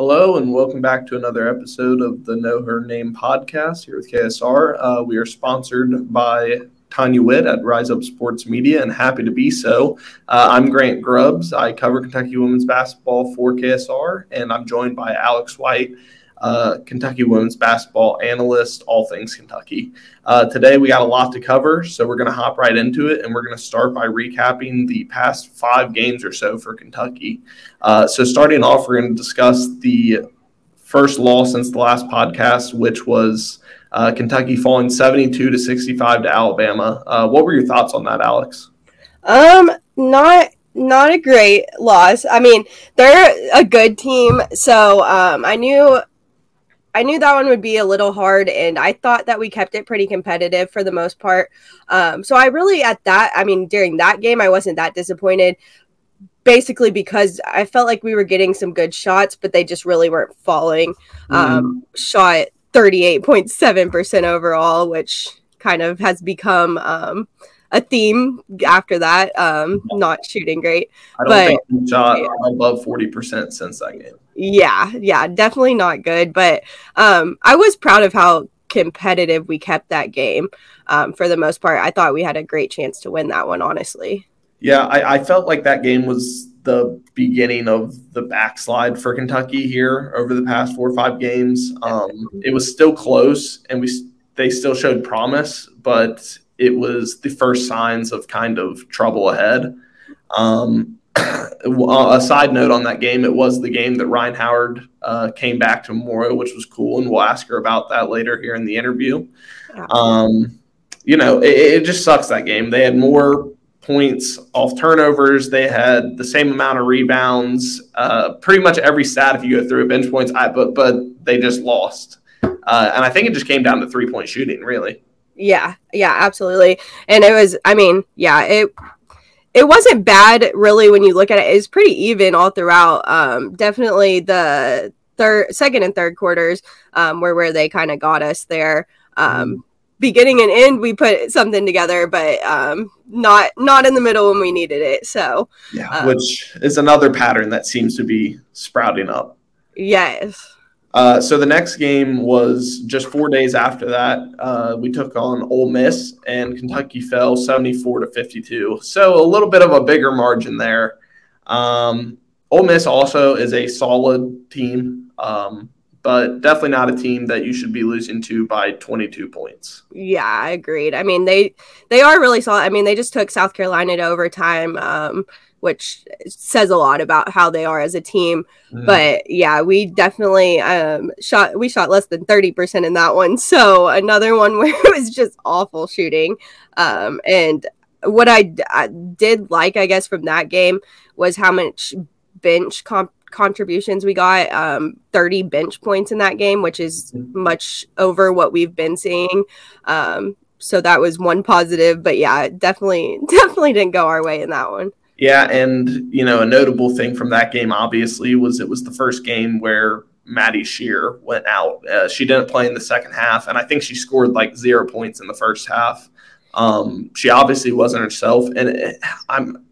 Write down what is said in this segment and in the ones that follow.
Hello, and welcome back to another episode of the Know Her Name podcast here with KSR. Uh, we are sponsored by Tanya Witt at Rise Up Sports Media, and happy to be so. Uh, I'm Grant Grubbs. I cover Kentucky women's basketball for KSR, and I'm joined by Alex White, uh, Kentucky women's basketball analyst, all things Kentucky. Uh, today, we got a lot to cover, so we're going to hop right into it, and we're going to start by recapping the past five games or so for Kentucky. Uh, so, starting off, we're going to discuss the first loss since the last podcast, which was uh, Kentucky falling 72 to 65 to Alabama. Uh, what were your thoughts on that, Alex? Um, not not a great loss. I mean, they're a good team, so um, I knew I knew that one would be a little hard, and I thought that we kept it pretty competitive for the most part. Um, so I really at that, I mean, during that game, I wasn't that disappointed. Basically, because I felt like we were getting some good shots, but they just really weren't falling. Um, shot thirty eight point seven percent overall, which kind of has become um, a theme after that. Um, not shooting great. I don't But- think we shot yeah. above 40% since that game. Yeah, yeah, definitely not good. But um, I was proud of how competitive we kept that game. Um, for the most part, I thought we had a great chance to win that one. Honestly, Yeah, I, I felt like that game was the beginning of the backslide for Kentucky here over the past four or five games. Um, it was still close, and we they still showed promise, but it was the first signs of kind of trouble ahead. Um, a side note on that game, it was the game that Rhyne Howard uh, came back to Memorial, which was cool, and we'll ask her about that later here in the interview. Um, you know, it, it just sucks that game. They had more points off turnovers. They had the same amount of rebounds. Uh, pretty much every stat, if you go through it, bench points, I, but but they just lost. Uh, and I think it just came down to three point shooting, really. yeah, yeah, absolutely. And it was, I mean, yeah, it it wasn't bad really when you look at it. It's pretty even all throughout. Um, definitely the third, second, and third quarters um, were where they kind of got us there. Um, beginning and end we put something together but um not not in the middle when we needed it so Yeah, Um, which is another pattern that seems to be sprouting up. yes Uh, so the next game was just four days after that. Uh, we took on Ole Miss, and Kentucky fell 74 to 52. So a little bit of a bigger margin there. Um, Ole Miss also is a solid team, um, but definitely not a team that you should be losing to by 22 points. yeah i agreed i mean they they are really solid i mean they just took south carolina to overtime um which says a lot about how they are as a team. But yeah we definitely um shot we shot less than 30% in that one. So another one where it was just awful shooting. Um and what i, did like i guess from that game was how much bench comp- contributions we got. Um 30 bench points in that game which is much over what we've been seeing. Um so that was one positive. But yeah definitely definitely didn't go our way in that one Yeah, and you know, a notable thing from that game obviously was it was the first game where Maddie Scherr went out. Uh, she didn't play in the second half, and I think she scored like zero points in the first half. Um, she obviously wasn't herself, and it, I'm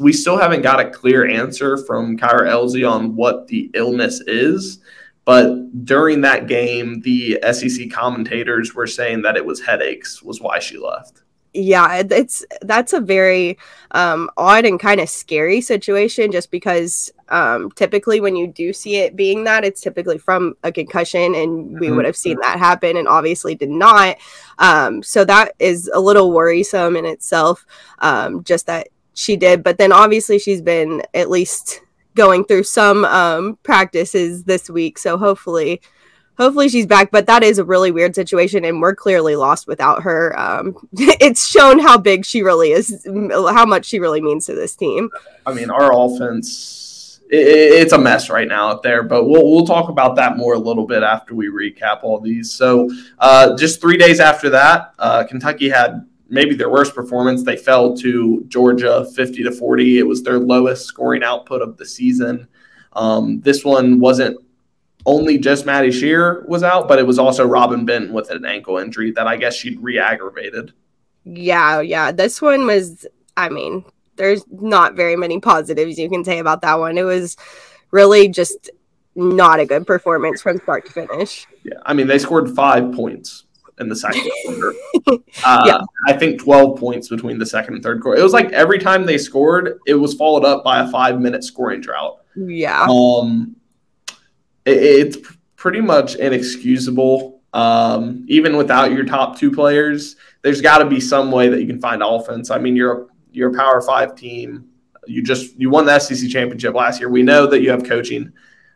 we still haven't got a clear answer from Kyra Elzy on what the illness is. But during that game, the SEC commentators were saying that it was headaches was why she left. Yeah it's that's a very um odd and kind of scary situation just because um typically when you do see it being that it's typically from a concussion and we Mhm. would have seen that happen and obviously did not um so that is a little worrisome in itself um just that she did but then obviously she's been at least going through some um practices this week so hopefully hopefully she's back but that is a really weird situation and we're clearly lost without her um it's shown how big she really is how much she really means to this team I mean, our offense it's a mess right now out there. But we'll we'll talk about that more a little bit after we recap all these. So uh, just three days after that, uh, Kentucky had maybe their worst performance. They fell to Georgia 50 to 40. It was their lowest scoring output of the season. Um, this one wasn't only just Maddie Scherr was out, but it was also Robyn Benton with an ankle injury that I guess she'd re-aggravated. Yeah, yeah. This one was, I mean, there's not very many positives you can say about that one. It was really just not a good performance from start to finish. Yeah, I mean, they scored five points in the second quarter. Uh, yeah. I think 12 points between the second and third quarter. It was like every time they scored, it was followed up by a five minute scoring drought. Yeah. Um, it's pretty much inexcusable. Um, even without your top two players, there's got to be some way that you can find offense. I mean, you're a, you're a Power Five team. You just you won the SEC championship last year. We know that you have coaching.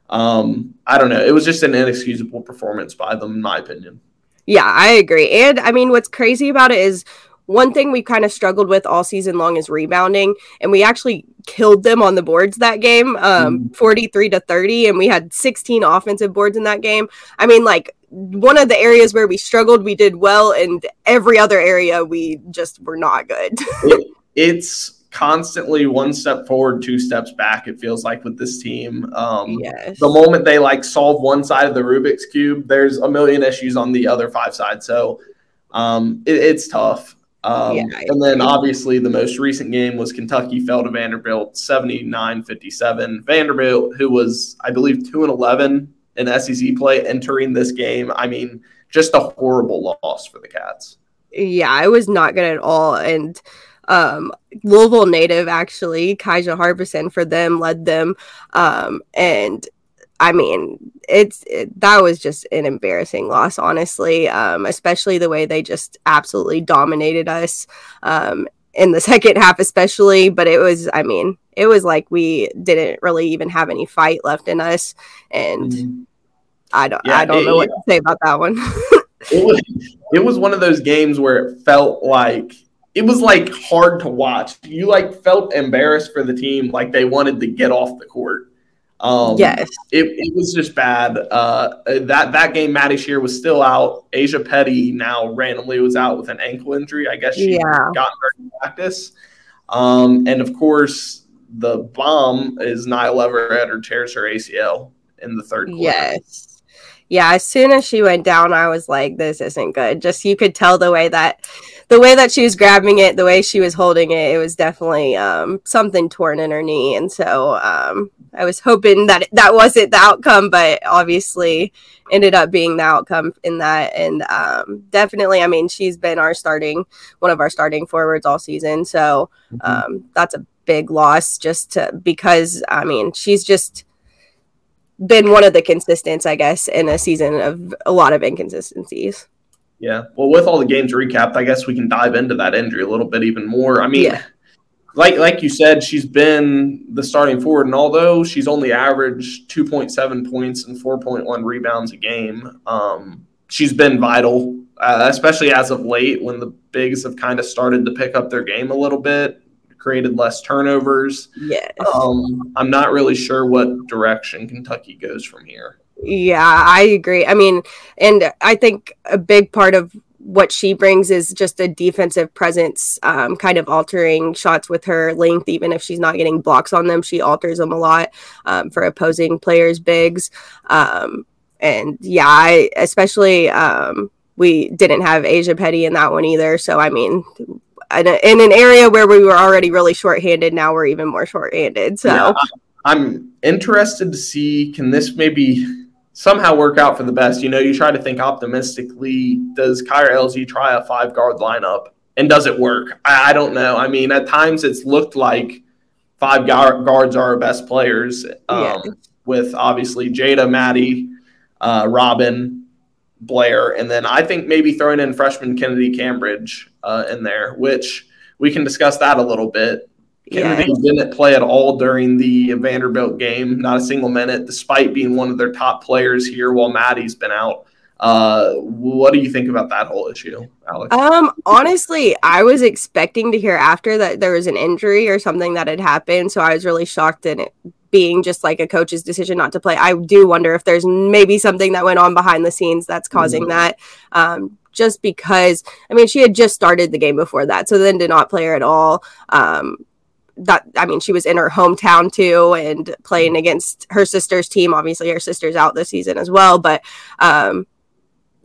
Um, I don't know. It was just an inexcusable performance by them, in my opinion. Yeah, I agree. And I mean, what's crazy about it is one thing we kind of struggled with all season long is rebounding, and we actually killed them on the boards that game, um, mm. 43 to 30, and we had 16 offensive boards in that game. I mean, like one of the areas where we struggled, we did well, and every other area we just were not good. it, it's constantly one step forward, two steps back. It feels like with this team. Um, yes. The moment they like solve one side of the Rubik's cube, there's a million issues on the other five sides. So um, it, it's tough. Um, yeah, and then obviously the most recent game was Kentucky fell to Vanderbilt 79 57. Vanderbilt, who was, I believe, 2 and 11 in SEC play entering this game. I mean, just a horrible loss for the Cats. Yeah, it was not good at all. And um, Louisville native, actually, Ciaja Harbison for them led them. Um, and I mean, it's it, that was just an embarrassing loss, honestly, um, especially the way they just absolutely dominated us um, in the second half, especially. But it was, I mean, it was like we didn't really even have any fight left in us, and mm-hmm. I don't, yeah, I don't it, know what to say about that one. it was, it was one of those games where it felt like it was like hard to watch. You like felt embarrassed for the team, like they wanted to get off the court. Um, yes, it, it was just bad. Uh, that that game, Maddie Scherr was still out. Ajae Petty now randomly was out with an ankle injury. I guess she yeah. got hurt in practice. Um, and of course, the bomb is Nyah Leveretté or tears her ACL in the third quarter. Yes yeah, as soon as she went down, I was like, this isn't good. Just you could tell the way that the way that she was grabbing it, the way she was holding it, it was definitely um, something torn in her knee. And so um, I was hoping that that wasn't the outcome, but obviously ended up being the outcome in that. And um, definitely, I mean, she's been our starting one of our starting forwards all season. So mm-hmm. Um, that's a big loss just to, because I mean, she's just been one of the consistents, I guess, in a season of a lot of inconsistencies. Yeah. Well, with all the games recapped, I guess we can dive into that injury a little bit even more. I mean, yeah. like like you said, she's been the starting forward, and although she's only averaged 2.7 points and 4.1 rebounds a game, um, she's been vital, uh, especially as of late when the bigs have kind of started to pick up their game a little bit created less turnovers. Yes. Um, I'm not really sure what direction Kentucky goes from here. Yeah, I agree. I mean, and I think a big part of what she brings is just a defensive presence, um, kind of altering shots with her length. Even if she's not getting blocks on them, she alters them a lot um, for opposing players' bigs. Um, and yeah, I, especially um, we didn't have Ajae Petty in that one either. So I mean, in, a, in an area where we were already really shorthanded, now we're even more shorthanded. So yeah, I'm interested to see can this maybe somehow work out for the best. You know, you try to think optimistically. Does Kyra Elzy try a five guard lineup? And does it work? I, I, don't know. I mean, at times it's looked like five guards are our best players, um, yeah. with obviously Jada, Maddie, uh, Robyn, Blair, and then I think maybe throwing in freshman Kennedy Cambridge uh, in there, which we can discuss that a little bit. Kennedy yeah. didn't play at all during the Vanderbilt game, not a single minute, despite being one of their top players here while Maddie's been out. Uh, what do you think about that whole issue, Alex? Um, honestly, I was expecting to hear after that there was an injury or something that had happened, so I was really shocked that it being just like a coach's decision not to play. I do wonder if there's maybe something that went on behind the scenes that's causing mm-hmm. that. Um, just because, I mean, she had just started the game before that, so then did not play her at all. Um, that I mean, she was in her hometown too and playing against her sister's team. Obviously, her sister's out this season as well, but um,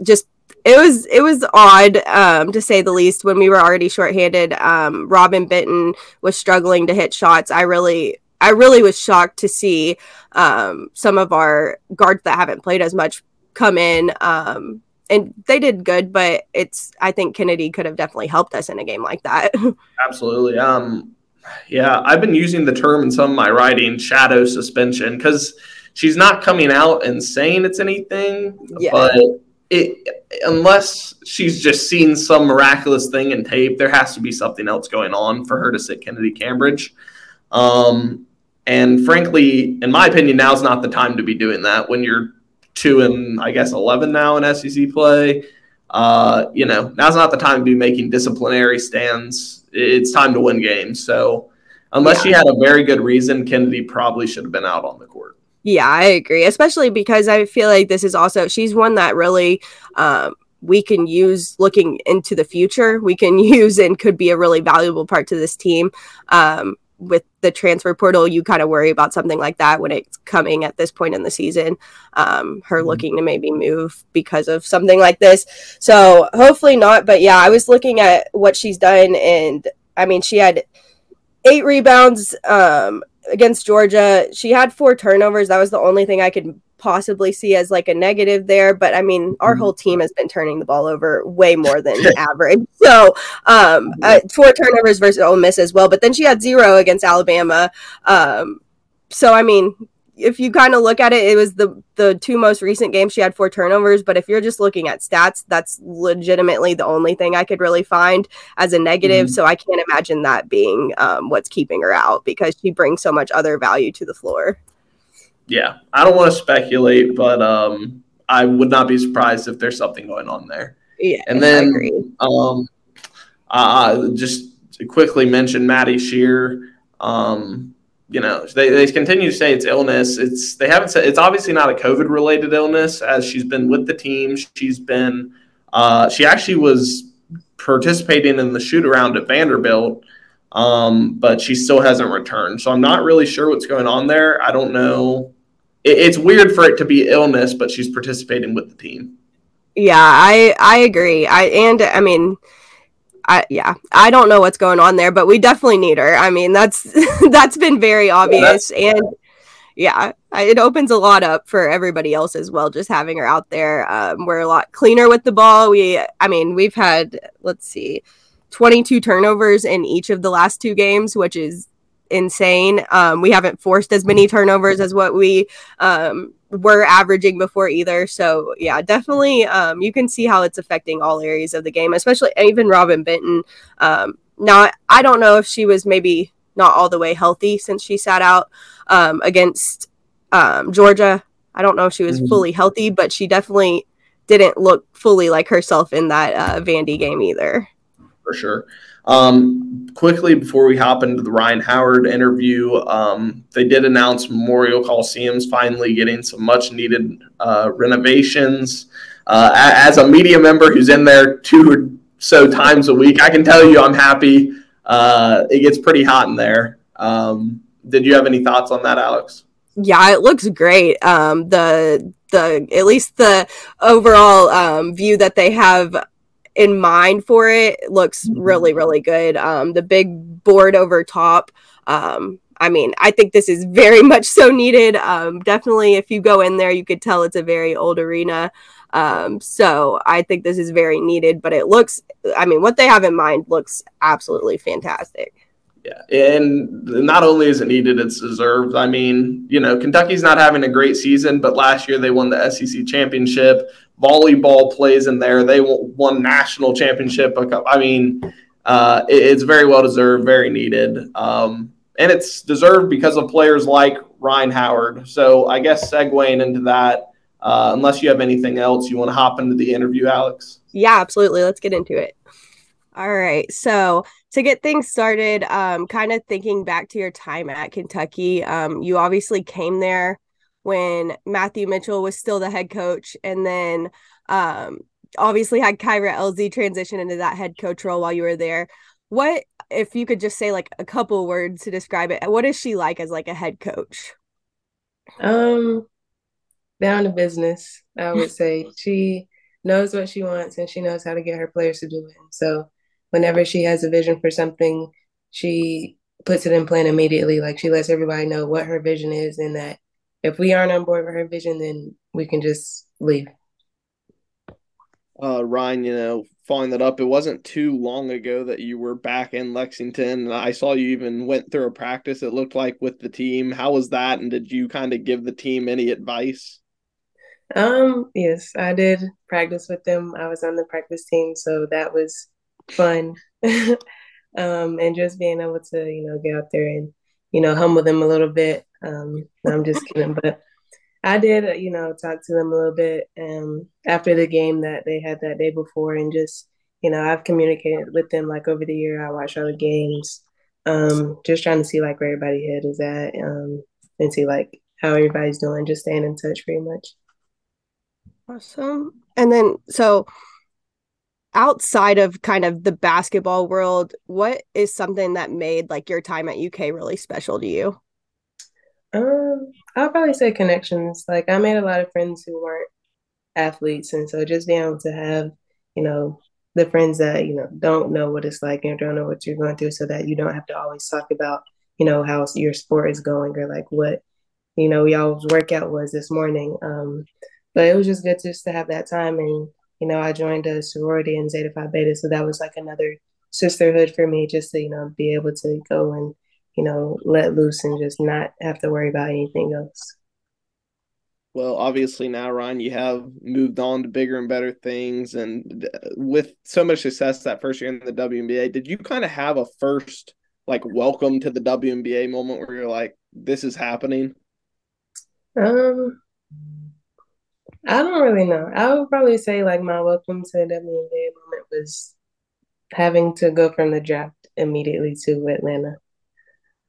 just it was it was odd um, to say the least when we were already shorthanded. Um, Robyn Benton was struggling to hit shots. I really I really was shocked to see um, some of our guards that haven't played as much come in. Um, and they did good, but it's I think Kennedy could have definitely helped us in a game like that. Absolutely. Um, yeah, I've been using the term in some of my writing, shadow suspension, because she's not coming out and saying it's anything, yeah. but it unless she's just seen some miraculous thing in tape, there has to be something else going on for her to sit Kennedy Cambridge. Um, and frankly, in my opinion, now's not the time to be doing that when you're two and I guess eleven now in SEC play. Uh, you know, now's not the time to be making disciplinary stands. It's time to win games. So unless yeah. she had a very good reason, Kennedy probably should have been out on the court. Yeah, I agree. Especially because I feel like this is also she's one that really um, we can use looking into the future. We can use and could be a really valuable part to this team. Um, with the transfer portal, you kind of worry about something like that when it's coming at this point in the season. Um, her mm-hmm. looking to maybe move because of something like this. So hopefully not. But yeah, I was looking at what she's done, and I mean, she had eight rebounds um, against Georgia. She had four turnovers. That was the only thing I could possibly see as like a negative there but i mean our mm-hmm. whole team has been turning the ball over way more than average so um uh, four turnovers versus Ole Miss as well but then she had zero against Alabama um so i mean if you kind of look at it, it was the the two most recent games she had four turnovers. But if you're just looking at stats, that's legitimately the only thing I could really find as a negative. Mm-hmm. So I can't imagine that being um, what's keeping her out because she brings so much other value to the floor. Yeah, I don't want to speculate, but um, I would not be surprised if there's something going on there. Yeah, and then um, uh, just quickly mention Maddie Scherr. Um, you know, they, they continue to say it's illness. It's they haven't said it's obviously not a COVID related illness as she's been with the team. She's been uh, she actually was participating in the shoot around at Vanderbilt, um, but she still hasn't returned. So I'm not really sure what's going on there. I don't know. It, it's weird for it to be illness, but she's participating with the team. Yeah, I I agree. I and I mean I, yeah, I don't know what's going on there, but we definitely need her. I mean, that's that's been very obvious, yeah, and yeah, it opens a lot up for everybody else as well. Just having her out there, um, we're a lot cleaner with the ball. We, I mean, we've had let's see, twenty two turnovers in each of the last two games, which is insane. Um, we haven't forced as many turnovers as what we um, were averaging before either. So yeah, definitely um, you can see how it's affecting all areas of the game, especially even Robyn Benton. Um, now I don't know if she was maybe not all the way healthy since she sat out um, against um, Georgia. I don't know if she was mm-hmm. fully healthy, but she definitely didn't look fully like herself in that uh, Vandy game either. For sure. Um, quickly before we hop into the Rhyne Howard interview, um, they did announce Memorial Coliseum's finally getting some much needed uh, renovations. Uh, as a media member who's in there two or so times a week, I can tell you I'm happy. Uh, it gets pretty hot in there. Um, did you have any thoughts on that, Alex? Yeah, it looks great. Um, the the at least the overall um, view that they have in mind for it looks mm-hmm. really really good. Um the big board over top um i mean i think this is very much so needed. Um definitely if you go in there you could tell it's a very old arena. Um so i think this is very needed but it looks i mean what they have in mind looks absolutely fantastic yeah, and not only is it needed, it's deserved. I mean, you know, Kentucky's not having a great season, but last year they won the SEC championship volleyball plays in there. They won national championship. I mean, uh, it's very well deserved, very needed, um, and it's deserved because of players like Rhyne Howard. So I guess segueing into that, uh, unless you have anything else, you want to hop into the interview, Alex? Yeah, absolutely. Let's get into it. All right. So to get things started, um, kind of thinking back to your time at Kentucky, um, you obviously came there when Matthew Mitchell was still the head coach, and then um, obviously had Kyra Elzy transition into that head coach role while you were there. What if you could just say like a couple words to describe it? What is she like as like a head coach? Um, down to business, I would say. She knows what she wants and she knows how to get her players to do it. So whenever she has a vision for something, she puts it in plan immediately. Like she lets everybody know what her vision is and that if we aren't on board with her vision, then we can just leave. Uh, Rhyne, you know, following that up, it wasn't too long ago that you were back in Lexington. I saw you even went through a practice, it looked like, with the team. How was that? And did you kind of give the team any advice? Um, yes, I did practice with them. I was on the practice team, so that was fun. um, and just being able to, you know, get out there and, you know, humble them a little bit. Um, I'm just kidding, but I did, you know, talk to them a little bit um, after the game that they had that day before, and just, you know, I've communicated with them like over the year. I watch all the games, um, just trying to see like where everybody head is at, um, and see like how everybody's doing. Just staying in touch, pretty much. Awesome. And then, so outside of kind of the basketball world, what is something that made like your time at UK really special to you? Um, I'll probably say connections. Like I made a lot of friends who weren't athletes, and so just being able to have, you know, the friends that you know don't know what it's like and don't know what you're going through, so that you don't have to always talk about, you know, how your sport is going or like what, you know, y'all's workout was this morning. Um, but it was just good just to have that time. And, you know, I joined a sorority in Zeta Phi Beta. So that was like another sisterhood for me just to, you know, be able to go and, you know, let loose and just not have to worry about anything else. Well, obviously now, Rhyne, you have moved on to bigger and better things. And with so much success that first year in the WNBA, did you kind of have a first, like, welcome to the WNBA moment where you're like, this is happening? Um, I don't really know. I would probably say like my welcome to the WNBA moment was having to go from the draft immediately to Atlanta.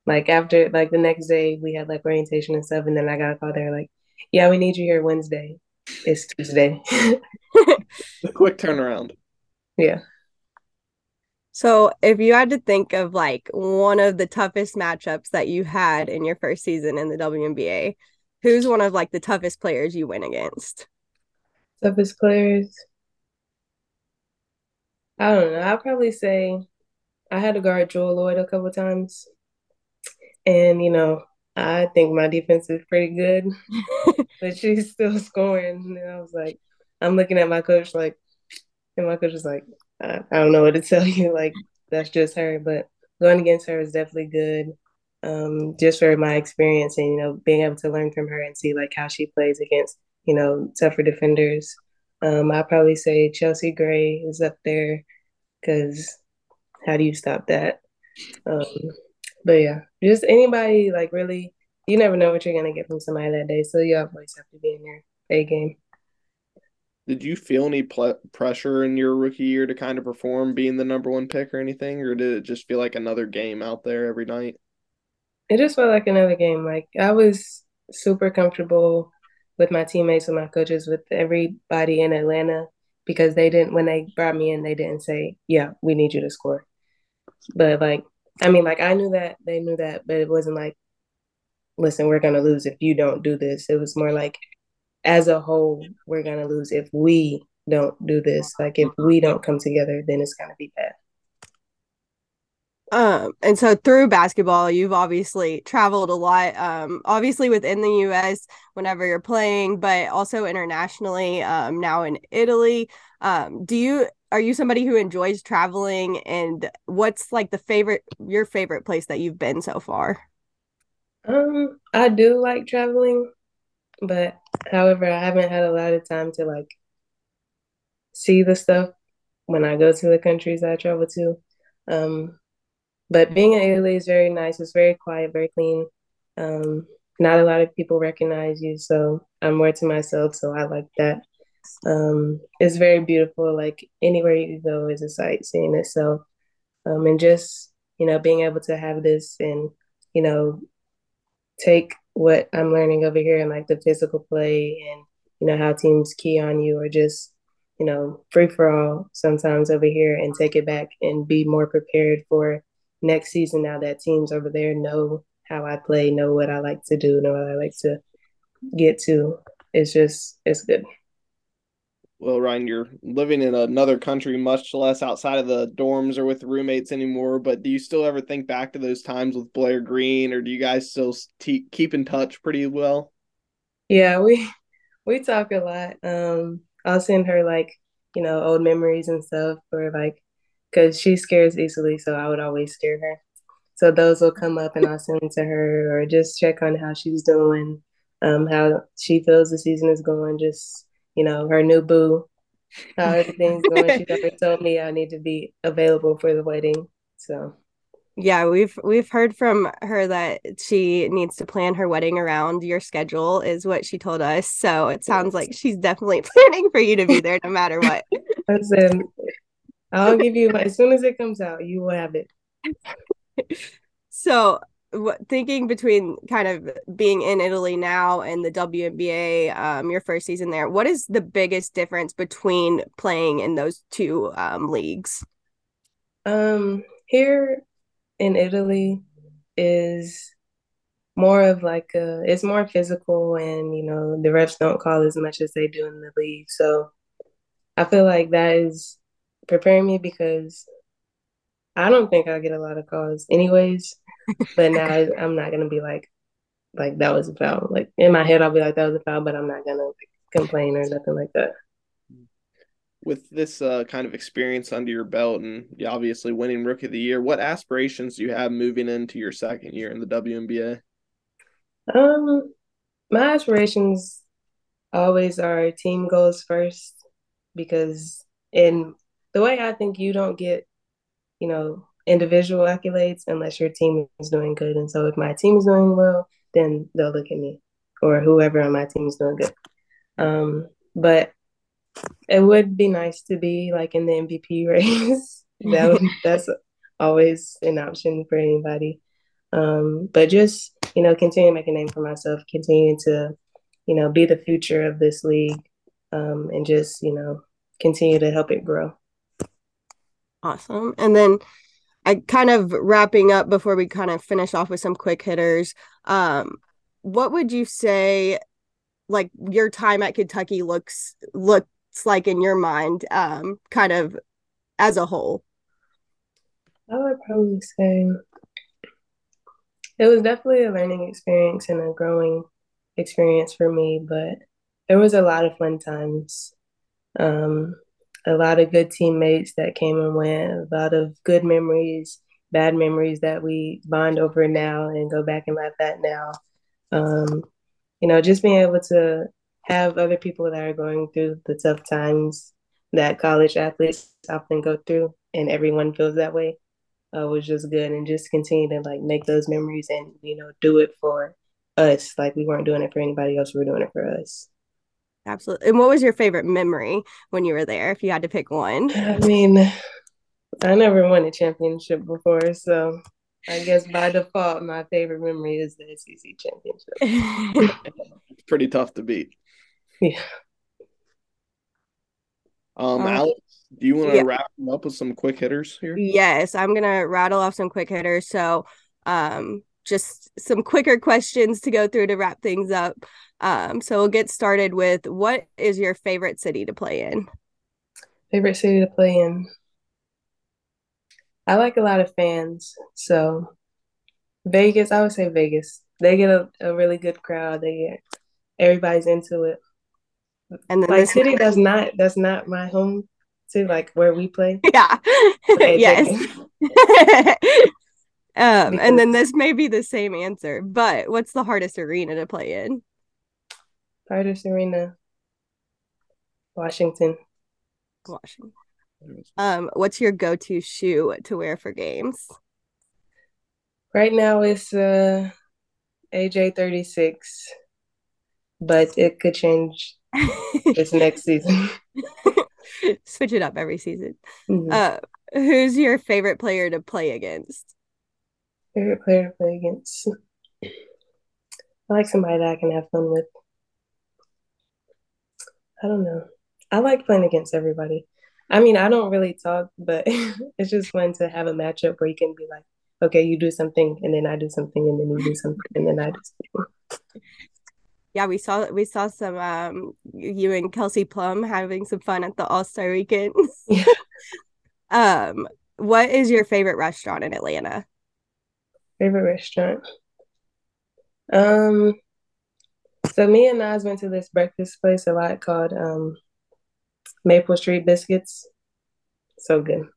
Like after like the next day we had like orientation and stuff, and then I got a call there like, yeah, we need you here Wednesday. It's Tuesday. a quick turnaround. Yeah. So, if you had to think of like one of the toughest matchups that you had in your first season in the WNBA, who's one of like the toughest players you went against? Toughest players. I don't know. I'll probably say I had to guard Jewell Loyd a couple times. And, you know, I think my defense is pretty good, but she's still scoring. And I was like, I'm looking at my coach like, and my coach is like, I, I don't know what to tell you. Like, that's just her. But going against her is definitely good um, just for my experience and you know being able to learn from her and see like how she plays against you know tougher defenders. Um, I probably say Chelsea Gray is up there because how do you stop that? Um, but yeah, just anybody like really, you never know what you're gonna get from somebody that day, so you always have to be in your A game. Did you feel any pl- pressure in your rookie year to kind of perform being the number one pick or anything, or did it just feel like another game out there every night? It just felt like another game. Like I was super comfortable with my teammates, with my coaches, with everybody in Atlanta because they didn't when they brought me in, they didn't say, "Yeah, we need you to score." But like, I mean, like I knew that they knew that, but it wasn't like, "Listen, we're gonna lose if you don't do this." It was more like, as a whole, we're gonna lose if we don't do this. Like if we don't come together, then it's gonna be bad. Um, and so through basketball, you've obviously traveled a lot, um, obviously within the US whenever you're playing, but also internationally, um, now in Italy. Um, do you are you somebody who enjoys traveling and what's like the favorite your favorite place that you've been so far? Um, I do like traveling, but however, I haven't had a lot of time to like see the stuff when I go to the countries I travel to. Um, but being in Italy is very nice. It's very quiet, very clean. Um, not a lot of people recognize you, so I'm more to myself. So I like that. Um, it's very beautiful. Like anywhere you go is a sightseeing itself. Um, and just, you know, being able to have this and, you know, take what I'm learning over here and like the physical play and, you know, how teams key on you or just, you know, free for all sometimes over here and take it back and be more prepared for next season now that teams over there know how I play, know what I like to do, know what I like to get to. It's just, it's good. Well, Rhyne, you're living in another country, much less outside of the dorms or with roommates anymore. But do you still ever think back to those times with Blair Green, or do you guys still keep in touch pretty well? Yeah, we we talk a lot. Um, I'll send her like you know old memories and stuff, or like because she scares easily, so I would always scare her. So those will come up, and I'll send them to her, or just check on how she's doing, um, how she feels the season is going, just you know, her new boo, how everything's going. She never told me I need to be available for the wedding. So yeah, we've we've heard from her that she needs to plan her wedding around your schedule, is what she told us. So it sounds like she's definitely planning for you to be there no matter what. Listen, I'll give you as soon as it comes out, you will have it. so thinking between kind of being in Italy now and the WNBA, um, your first season there, what is the biggest difference between playing in those two um, leagues? Um, here in Italy is more of like a, it's more physical, and you know the refs don't call as much as they do in the league. So I feel like that is preparing me because I don't think I get a lot of calls, anyways but now I, am not gonna be like, like that was a foul. Like in my head, I'll be like that was a foul, but I'm not gonna like, complain or nothing like that. With this uh, kind of experience under your belt, and obviously winning Rookie of the Year, what aspirations do you have moving into your second year in the WNBA? Um, my aspirations always are team goals first, because in the way I think you don't get, you know, individual accolades unless your team is doing good. And so if my team is doing well, then they'll look at me or whoever on my team is doing good. Um, but it would be nice to be like in the MVP race. that would, that's always an option for anybody. Um, but just you know, continue to make a name for myself, continue to you know be the future of this league, um, and just you know continue to help it grow. Awesome. And then I kind of wrapping up before we kind of finish off with some quick hitters. Um, what would you say, like your time at Kentucky looks looks like in your mind, um, kind of as a whole? I would probably say it was definitely a learning experience and a growing experience for me, but there was a lot of fun times. Um, a lot of good teammates that came and went, a lot of good memories, bad memories that we bond over now and go back and laugh at now. Um, you know, just being able to have other people that are going through the tough times that college athletes often go through, and everyone feels that way, uh, was just good. And just continue to like make those memories and you know do it for us. Like we weren't doing it for anybody else; we were doing it for us. Absolutely. And what was your favorite memory when you were there, if you had to pick one? I mean, I never won a championship before, so I guess by default, my favorite memory is the SEC championship. it's pretty tough to beat. Yeah. Um, Alex, do you want to yeah. wrap up with some quick hitters here? Yes, I'm gonna rattle off some quick hitters. So, um, just some quicker questions to go through to wrap things up. Um, so we'll get started with what is your favorite city to play in? Favorite city to play in? I like a lot of fans. So Vegas, I would say Vegas. They get a, a really good crowd. They get everybody's into it. And then like city that's not that's not my home to like where we play. Yeah. yes. um, because... and then this may be the same answer, but what's the hardest arena to play in? Hardest arena, Washington. Washington. Um, what's your go-to shoe to wear for games? Right now it's uh AJ thirty six, but it could change this next season. Switch it up every season. Mm-hmm. Uh, Who's your favorite player to play against? Favorite player to play against? I like somebody that I can have fun with. I don't know. I like playing against everybody. I mean, I don't really talk, but it's just fun to have a matchup where you can be like, okay, you do something, and then I do something, and then you do something, and then I do something. Yeah, we saw we saw some um you and Kelsey Plum having some fun at the All Star weekend. Yeah. um, what is your favorite restaurant in Atlanta? Favorite restaurant. Um, so me and Naz went to this breakfast place a lot called um Maple Street Biscuits. So good.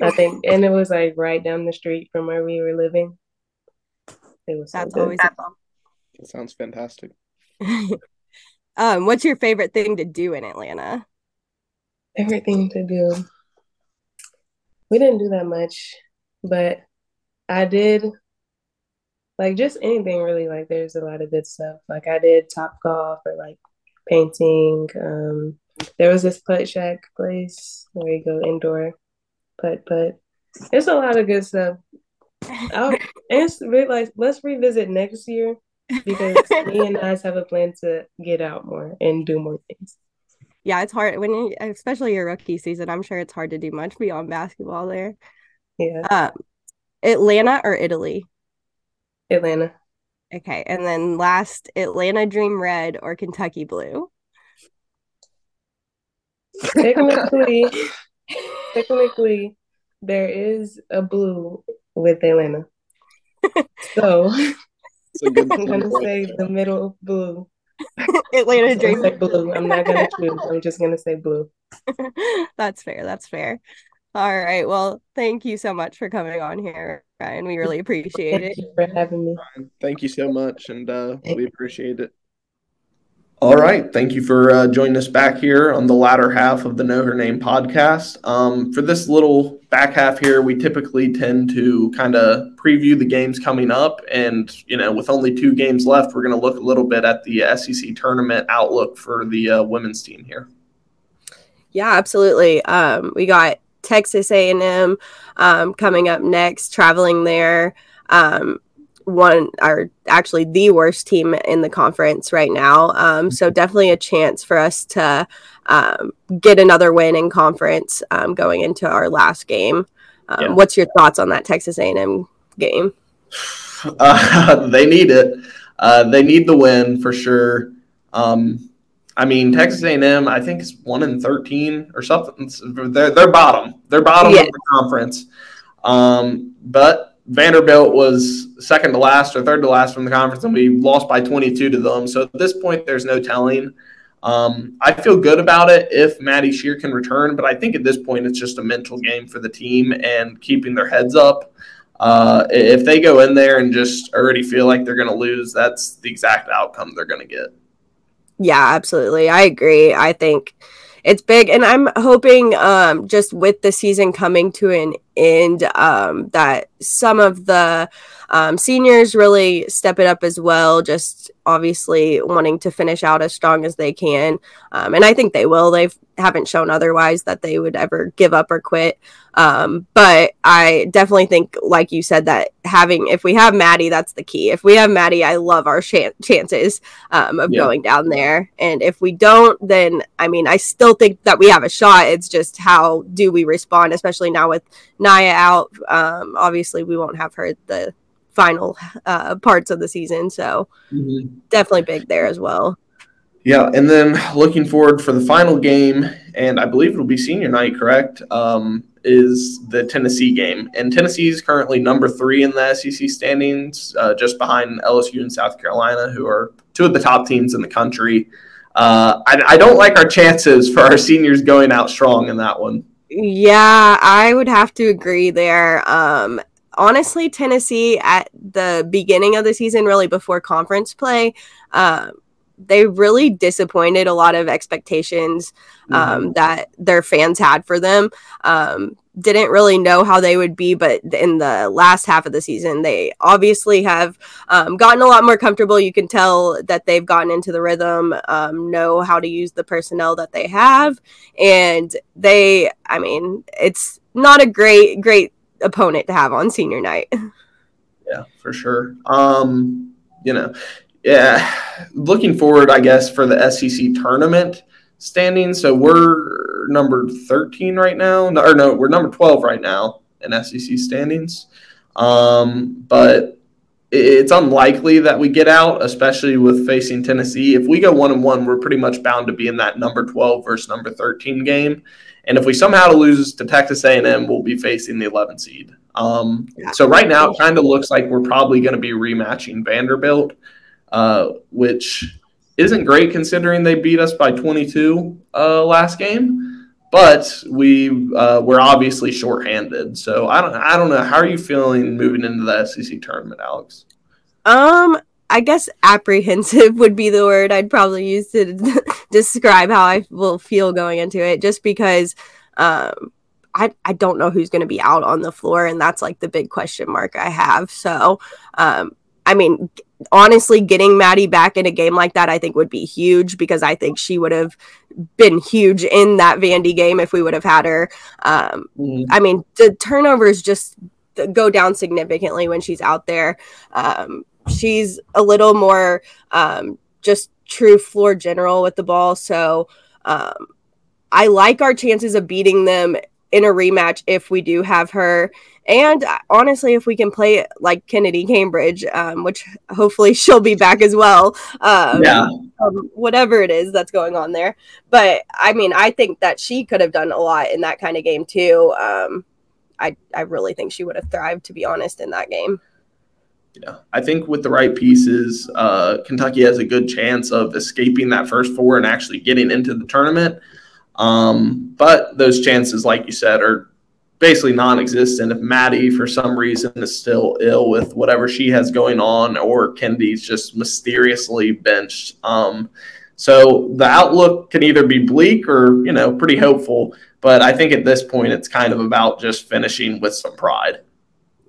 I think, and it was like right down the street from where we were living. It was. That's so always a. That sounds fantastic. um, what's your favorite thing to do in Atlanta? Favorite thing to do. We didn't do that much, but I did like just anything really. Like there's a lot of good stuff. Like I did top golf or like painting. Um, there was this Puttshack place where you go indoor putt putt. It's a lot of good stuff. I'll, and like let's revisit next year because me and us have a plan to get out more and do more things. Yeah, it's hard when, you, especially your rookie season. I'm sure it's hard to do much beyond basketball there. Yeah. Um, Atlanta or Italy? Atlanta. Okay, and then last, Atlanta Dream Red or Kentucky Blue? Technically, technically, there is a blue with Atlanta. So I'm gonna say the middle blue. Atlanta Dream blue. I'm not gonna choose. I'm just gonna say blue. that's fair. That's fair. All right. Well, thank you so much for coming on here, Rhyne. We really appreciate thank it. for having me. Thank you so much, and uh, we appreciate it. All right. Thank you for uh, joining us back here on the latter half of the Know Her Name podcast. Um, for this little back half here, we typically tend to kind of preview the games coming up. And, you know, with only two games left, we're going to look a little bit at the SEC tournament outlook for the uh, women's team here. Yeah, absolutely. Um, we got Texas A&M um, coming up next, traveling there. Um, one are actually the worst team in the conference right now. Um, so mm-hmm. definitely a chance for us to um, get another win in conference um, going into our last game. Um, yeah. What's your thoughts on that Texas A&M game? Uh, they need it. Uh, they need the win for sure. Um, I mean, Texas A&M, I think is one in thirteen or something. They're they're bottom. They're bottom yeah. of the conference. Um, but Vanderbilt was second to last or third to last from the conference, and we lost by 22 to them. So at this point, there's no telling. Um, I feel good about it if Maddie Scherr can return, but I think at this point it's just a mental game for the team and keeping their heads up. Uh, if they go in there and just already feel like they're going to lose, that's the exact outcome they're going to get. Yeah, absolutely. I agree. I think it's big and i'm hoping um, just with the season coming to an end um, that some of the um, seniors really step it up as well just obviously wanting to finish out as strong as they can. Um, and i think they will. They haven't shown otherwise that they would ever give up or quit. Um, but i definitely think like you said that having if we have maddie that's the key. If we have maddie i love our ch- chances um, of yeah. going down there. And if we don't then i mean i still think that we have a shot. It's just how do we respond especially now with Nyah out um, obviously we won't have her the final uh, parts of the season. So mm-hmm. definitely big there as well. Yeah, and then looking forward for the final game, and I believe it'll be senior night, correct? Um, is the Tennessee game, and Tennessee is currently number three in the SEC standings, uh, just behind LSU and South Carolina, who are two of the top teams in the country. Uh, I, I don't like our chances for our seniors going out strong in that one. Yeah, I would have to agree there. Um, honestly, Tennessee at the beginning of the season, really before conference play, um, they really disappointed a lot of expectations um, mm-hmm. that their fans had for them. Um, didn't really know how they would be, but in the last half of the season, they obviously have um, gotten a lot more comfortable. You can tell that they've gotten into the rhythm, um, know how to use the personnel that they have, and they, I mean, it's not a great great opponent to have on senior night. Yeah, for sure. Um, you know, yeah, looking forward, I guess, for the SEC tournament standing. So we're number 13 right now. Or no, we're number 12 right now in SEC standings. Um, but it's unlikely that we get out, especially with facing Tennessee. If we go one and one, we're pretty much bound to be in that number 12 versus number 13 game. And if we somehow lose to Texas A&M, we'll be facing the 11 seed. Um, so right now, it kind of looks like we're probably going to be rematching Vanderbilt, uh, which isn't great considering they beat us by 22 uh, last game. But we uh, we're obviously shorthanded, so I don't I don't know. How are you feeling moving into the SEC tournament, Alex? Um, I guess apprehensive would be the word I'd probably use to describe how I will feel going into it, just because um, I, I don't know who's going to be out on the floor, and that's like the big question mark I have. So, um, I mean, honestly, getting Maddie back in a game like that, I think would be huge because I think she would have been huge in that Vandy game if we would have had her. Um, mm. I mean, the turnovers just go down significantly when she's out there. Um, she's a little more um, just true floor general with the ball. So um, I like our chances of beating them in a rematch if we do have her. And uh, honestly, if we can play like Kennedy Cambridge, um, which hopefully she'll be back as well. Um, yeah. Um, whatever it is that's going on there. But I mean, I think that she could have done a lot in that kind of game too. Um, I, I really think she would have thrived, to be honest, in that game. Yeah, I think with the right pieces, uh, Kentucky has a good chance of escaping that first four and actually getting into the tournament. Um, but those chances, like you said, are basically non-existent. If Maddie, for some reason, is still ill with whatever she has going on, or Kennedy's just mysteriously benched. Um, so the outlook can either be bleak or you know pretty hopeful. But I think at this point, it's kind of about just finishing with some pride.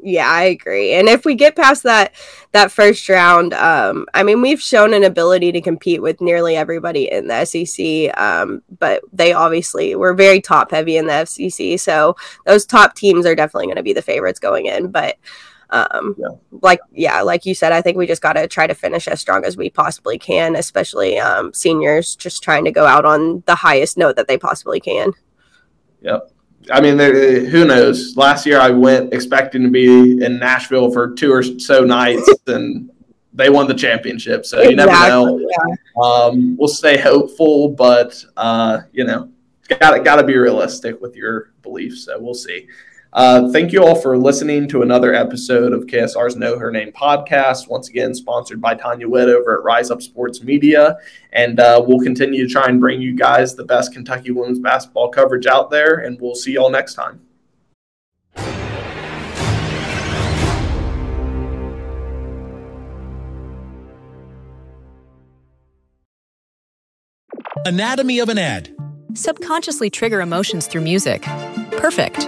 Yeah, I agree. And if we get past that that first round, um, I mean, we've shown an ability to compete with nearly everybody in the SEC, um, but they obviously were very top heavy in the SEC. So those top teams are definitely going to be the favorites going in. But um, yeah. like yeah, like you said, I think we just got to try to finish as strong as we possibly can, especially um, seniors just trying to go out on the highest note that they possibly can. Yep. I mean, who knows? Last year I went expecting to be in Nashville for two or so nights, and they won the championship. So you never know. Yeah. Um, we'll stay hopeful, but uh, you know, got got to be realistic with your beliefs. So we'll see. Uh, thank you all for listening to another episode of KSR's Know Her Name podcast. Once again, sponsored by Tanya Witt over at Rise Up Sports Media. And uh, we'll continue to try and bring you guys the best Kentucky women's basketball coverage out there. And we'll see you all next time. Anatomy of an ad. Subconsciously trigger emotions through music. Perfect.